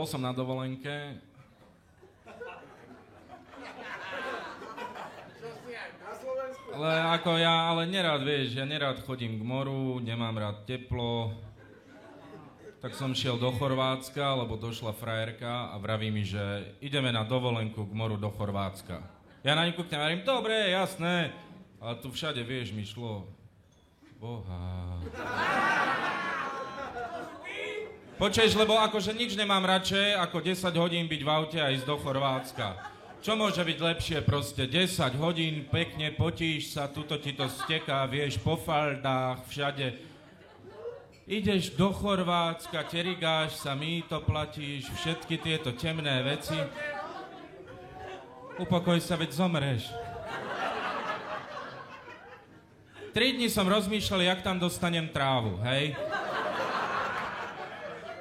Bol som na dovolenke. Ale ako ja, ale nerad, vieš, ja nerad chodím k moru, nemám rád teplo. Tak som šiel do Chorvátska, lebo došla frajerka a vraví mi, že ideme na dovolenku k moru do Chorvátska. Ja na ňu kúknem hovorím, dobre, jasné. Ale tu všade, vieš, mi šlo. Boha. Počuješ, lebo akože nič nemám radšej, ako 10 hodín byť v aute a ísť do Chorvátska. Čo môže byť lepšie proste? 10 hodín, pekne potíš sa, tuto ti to steká, vieš, po faldách, všade. Ideš do Chorvátska, terigáš sa, to platíš, všetky tieto temné veci. Upokoj sa, veď zomreš. Tri dni som rozmýšľal, jak tam dostanem trávu, hej?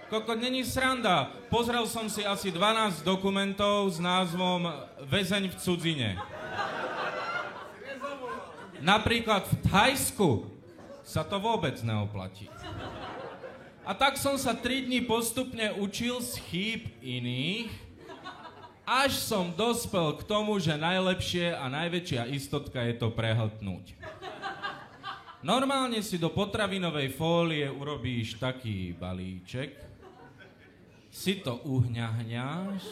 Koko, není sranda. Pozrel som si asi 12 dokumentov s názvom Väzeň v cudzine. Napríklad v Thajsku sa to vôbec neoplatí. A tak som sa 3 dní postupne učil z chýb iných, až som dospel k tomu, že najlepšie a najväčšia istotka je to prehltnúť. Normálne si do potravinovej fólie urobíš taký balíček, si to uhňahňáš,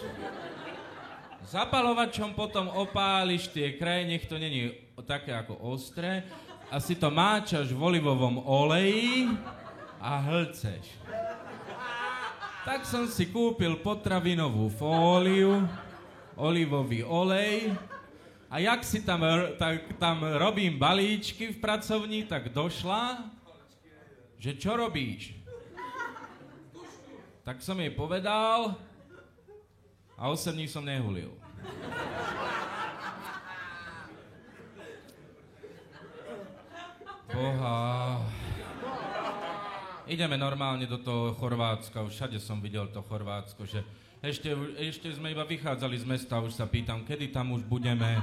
zapalovačom potom opáliš tie kraje, nech to není také ako ostré, a si to máčaš v olivovom oleji a hlceš. Tak som si kúpil potravinovú fóliu, olivový olej a jak si tam, tak, tam robím balíčky v pracovni, tak došla, že čo robíš? Tak som jej povedal a 8 dní som nehulil. Boha. Ideme normálne do toho Chorvátska, všade som videl to Chorvátsko, že ešte, ešte sme iba vychádzali z mesta, už sa pýtam, kedy tam už budeme,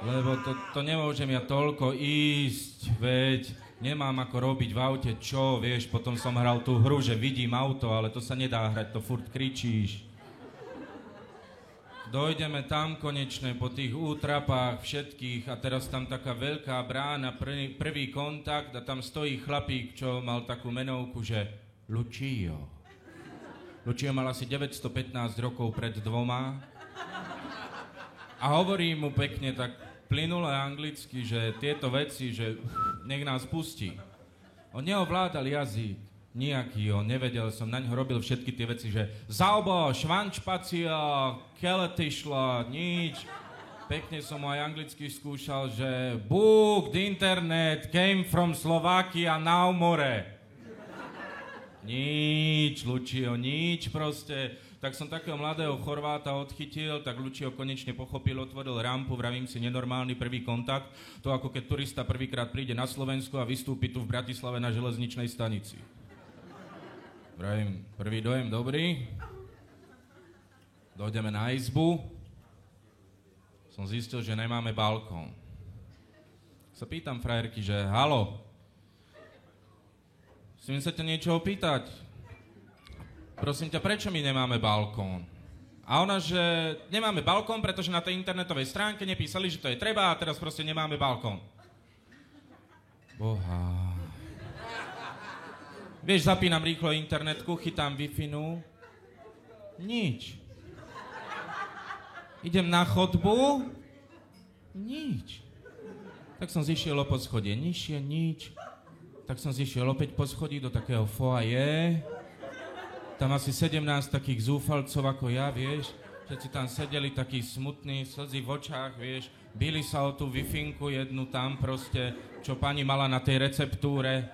lebo to, to nemôžem ja toľko ísť, veď nemám ako robiť v aute, čo, vieš, potom som hral tú hru, že vidím auto, ale to sa nedá hrať, to furt kričíš. Dojdeme tam konečne po tých útrapách všetkých a teraz tam taká veľká brána, prvý, prvý kontakt a tam stojí chlapík, čo mal takú menovku, že Lucio. Lucio mal asi 915 rokov pred dvoma a hovorí mu pekne tak plynule anglicky, že tieto veci, že nech nás pustí. On neovládal jazyk, nejaký, on nevedel som, na ňo robil všetky tie veci, že zaobo, švančpacia, keletišla, nič. Pekne som aj anglicky skúšal, že book, the internet, came from Slovakia, now more. Nič, Lučio, nič proste tak som takého mladého Chorváta odchytil, tak Lučio konečne pochopil, otvoril rampu, vravím si, nenormálny prvý kontakt. To ako keď turista prvýkrát príde na Slovensku a vystúpi tu v Bratislave na železničnej stanici. Vravím, prvý dojem dobrý. Dojdeme na izbu. Som zistil, že nemáme balkón. Sa pýtam frajerky, že halo, Chcem sa ťa niečo opýtať. Prosím ťa, prečo my nemáme balkón? A ona, že nemáme balkón, pretože na tej internetovej stránke nepísali, že to je treba a teraz proste nemáme balkón. Boha. Vieš, zapínam rýchlo internetku, chytám wi Nič. Idem na chodbu. Nič. Tak som zišiel o poschodie nižšie, nič. Tak som zišiel opäť po schodí do takého foaje tam asi 17 takých zúfalcov ako ja, vieš, všetci tam sedeli takí smutní, slzy v očách, vieš, bili sa o tú wi jednu tam proste, čo pani mala na tej receptúre.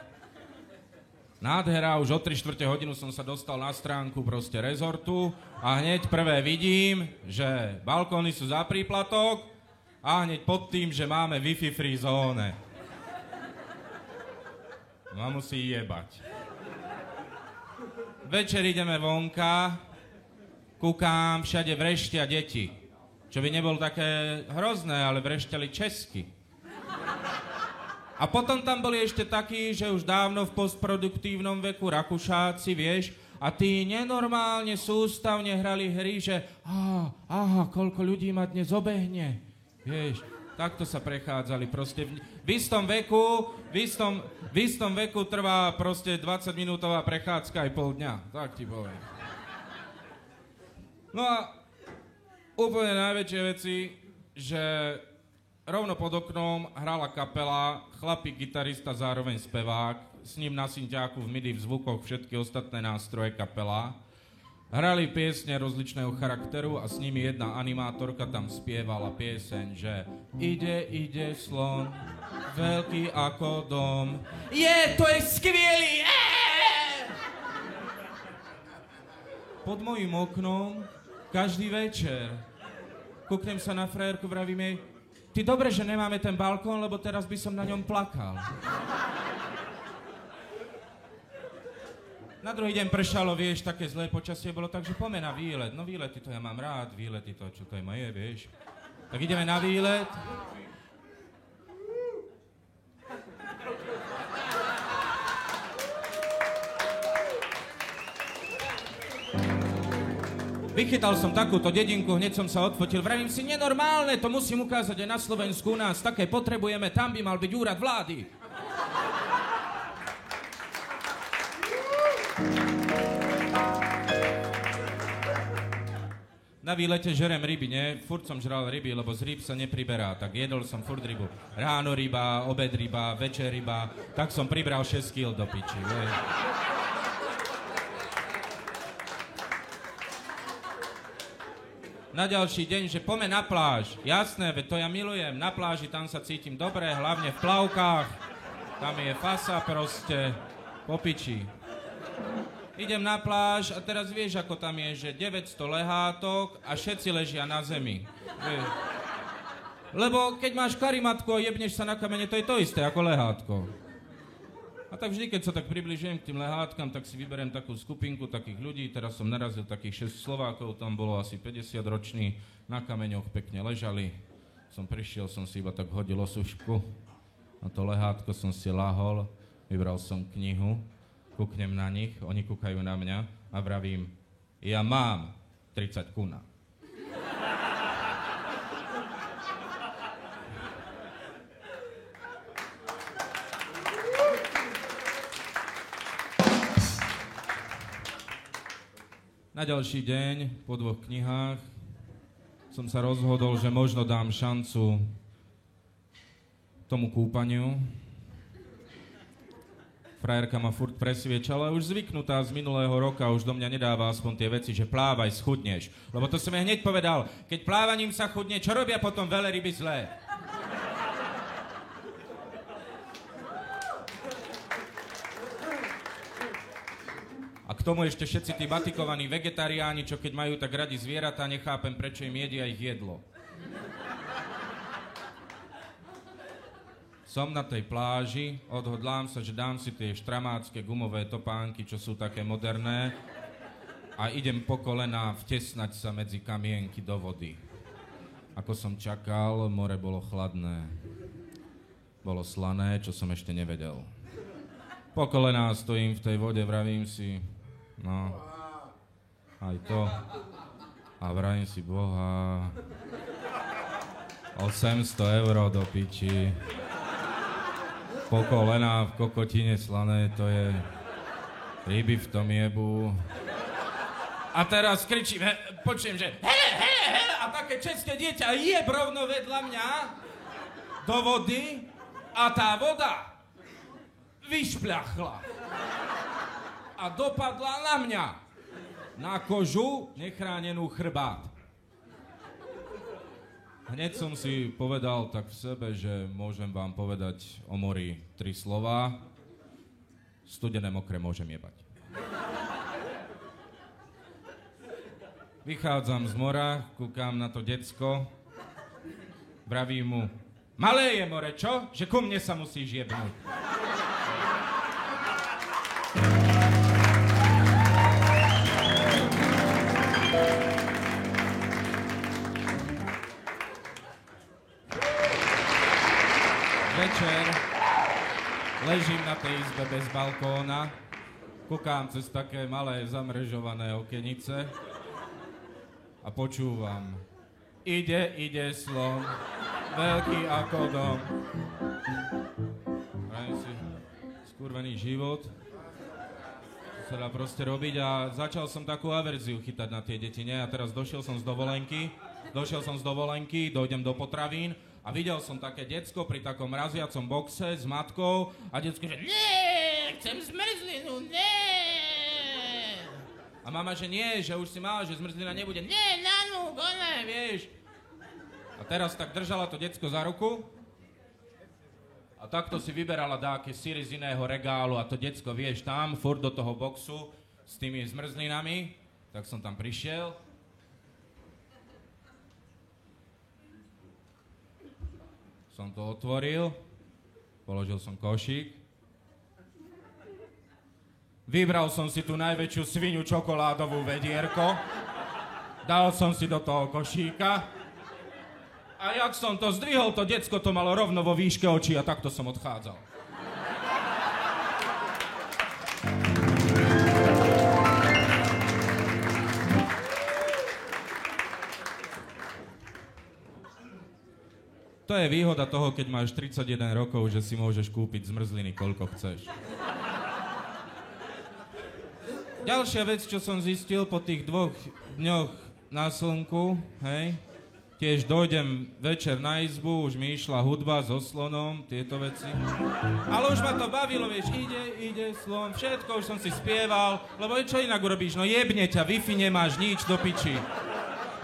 Nádhera, už o 3 čtvrte hodinu som sa dostal na stránku proste rezortu a hneď prvé vidím, že balkóny sú za príplatok a hneď pod tým, že máme Wi-Fi free zóne. No musí jebať. Večer ideme vonka, kúkám, všade vreštia deti. Čo by nebolo také hrozné, ale vrešťali česky. A potom tam boli ešte takí, že už dávno v postproduktívnom veku Rakušáci, vieš, A tí nenormálne sústavne hrali hry, že á, aha, koľko ľudí ma dnes obehne. Vieš, takto sa prechádzali proste. V, istom veku, v istom, v istom veku trvá proste 20 minútová prechádzka aj pol dňa. Tak ti poviem. No a úplne najväčšie veci, že rovno pod oknom hrala kapela, chlapík, gitarista, zároveň spevák, s ním na synťáku v MIDI v zvukoch všetky ostatné nástroje kapela. Hrali piesne rozličného charakteru a s nimi jedna animátorka tam spievala pieseň, že ide, ide slon, veľký ako dom. Je, to je skvělý! Pod mojim oknom každý večer kúknem sa na frajerku, vravím jej, ty dobre, že nemáme ten balkón, lebo teraz by som na ňom plakal. Na druhý deň pršalo, vieš, také zlé počasie bolo, takže poďme na výlet. No výlety to ja mám rád, výlety to, čo to je moje, vieš. Tak ideme na výlet. Vychytal som takúto dedinku, hneď som sa odfotil. Vravím si, nenormálne, to musím ukázať aj na Slovensku u nás. Také potrebujeme, tam by mal byť úrad vlády. Na výlete žerem ryby, nie? Furt som žral ryby, lebo z rýb sa nepriberá. Tak jedol som furt rybu. Ráno ryba, obed ryba, večer ryba. Tak som pribral 6 kg do piči, vie. Na ďalší deň, že pome na pláž. Jasné, veď to ja milujem. Na pláži tam sa cítim dobre, hlavne v plavkách. Tam je fasa proste. Po piči idem na pláž a teraz vieš, ako tam je, že 900 lehátok a všetci ležia na zemi. Vieš. Lebo keď máš karimatku a jebneš sa na kamene, to je to isté ako lehátko. A tak vždy, keď sa tak približujem k tým lehátkam, tak si vyberiem takú skupinku takých ľudí. Teraz som narazil takých 6 Slovákov, tam bolo asi 50 roční, na kameňoch pekne ležali. Som prišiel, som si iba tak hodil osušku. Na to lehátko som si lahol, vybral som knihu kúknem na nich, oni kúkajú na mňa a vravím, ja mám 30 kuna. Na ďalší deň, po dvoch knihách, som sa rozhodol, že možno dám šancu tomu kúpaniu, Frajerka ma furt presviečala, už zvyknutá z minulého roka, už do mňa nedáva aspoň tie veci, že plávaj, schudneš. Lebo to som ja hneď povedal, keď plávaním sa chudne, čo robia potom ryby zlé? A k tomu ešte všetci tí batikovaní vegetariáni, čo keď majú tak radi zvieratá, nechápem, prečo im jedia ich jedlo. Som na tej pláži, odhodlám sa, že dám si tie štramácké gumové topánky, čo sú také moderné a idem po kolena vtesnať sa medzi kamienky do vody. Ako som čakal, more bolo chladné. Bolo slané, čo som ešte nevedel. Po kolená stojím v tej vode, vravím si, no, aj to. A vravím si, boha, 800 eur do piči po kolena v kokotine slané, to je ryby v tom jebu. A teraz kričím, he, počujem, že hele, hele, hele, a také české dieťa je rovno vedľa mňa do vody a tá voda vyšpľachla a dopadla na mňa, na kožu nechránenú chrbát. Hneď som si povedal tak v sebe, že môžem vám povedať o mori tri slova. Studené mokré môžem jebať. Vychádzam z mora, kúkam na to decko, vravím mu, malé je more, čo? Že ku mne sa musíš jebnúť. Večer ležím na tej izbe bez balkóna Kúkám cez také malé zamrežované okenice a počúvam. Ide, ide slon, veľký ako dom. Si skurvený život. Sa dá proste robiť a začal som takú averziu chytať na tie deti, nie? A teraz došiel som z dovolenky, došiel som z dovolenky, dojdem do potravín a videl som také decko pri takom raziacom boxe s matkou a decko, že nie, chcem zmrzlinu, nie. A mama, že nie, že už si mala, že zmrzlina nebude. Nie, nanu, gole, vieš. A teraz tak držala to decko za ruku a takto si vyberala dáke síry z iného regálu a to decko, vieš, tam, furt do toho boxu s tými zmrzlinami, tak som tam prišiel. Som to otvoril, položil som košík. Vybral som si tú najväčšiu svinu čokoládovú vedierko. Dal som si do toho košíka. A jak som to zdvihol, to decko to malo rovno vo výške očí a takto som odchádzal. To je výhoda toho, keď máš 31 rokov, že si môžeš kúpiť zmrzliny koľko chceš. Ďalšia vec, čo som zistil po tých dvoch dňoch na slnku, hej, tiež dojdem večer na izbu, už mi išla hudba so slonom, tieto veci. Ale už ma to bavilo, vieš, ide, ide slon, všetko už som si spieval, lebo čo inak urobíš, no jebne ťa, Wi-Fi nemáš, nič do piči.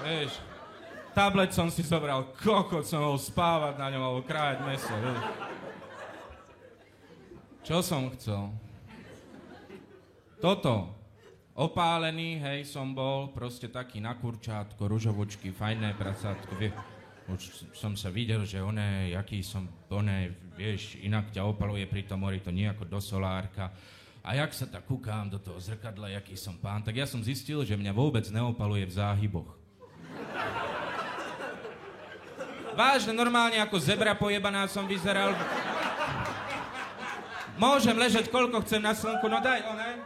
Vieš, tablet som si zobral, kokot som mohol spávať na ňom, alebo krájať meso, vieš. Čo som chcel? Toto. Opálený, hej, som bol, proste taký na kurčátko, ružovočky, fajné prasátko, vie. Už som sa videl, že oné, jaký som, oné, vieš, inak ťa opaluje pri tom mori, to nie ako do solárka. A jak sa tak kúkám do toho zrkadla, jaký som pán, tak ja som zistil, že mňa vôbec neopaluje v záhyboch. Vážne, normálne ako zebra pojebaná som vyzeral. Môžem ležať koľko chcem na slnku, no daj, oné.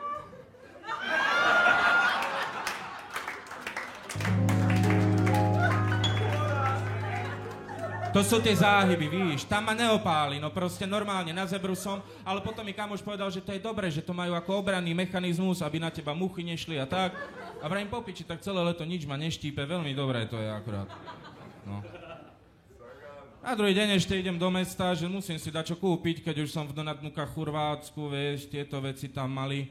To sú tie záhyby, víš, tam ma neopáli, no proste normálne, na zebru som, ale potom mi kamoš povedal, že to je dobré, že to majú ako obranný mechanizmus, aby na teba muchy nešli a tak. A vrajím popiči, tak celé leto nič ma neštípe, veľmi dobré to je akurát. No. A druhý deň ešte idem do mesta, že musím si dať čo kúpiť, keď už som v Donatnuka Churvátsku, vieš, tieto veci tam mali.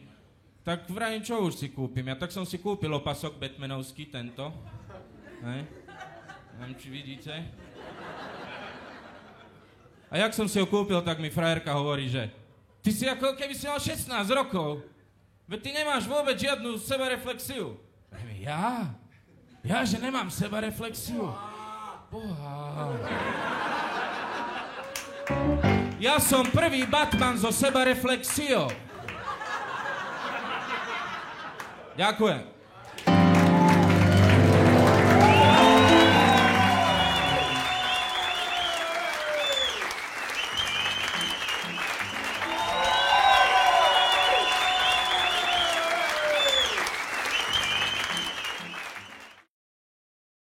Tak vrajím, čo už si kúpim? Ja tak som si kúpil opasok Batmanovský, tento. Hej. Neviem, či vidíte. A jak som si ho kúpil, tak mi frajerka hovorí, že ty si ako keby si mal 16 rokov. Veď ty nemáš vôbec žiadnu sebareflexiu. Ja? Ja, že nemám sebareflexiu? Boha. Ja som prvý Batman so sebareflexiou. Ďakujem.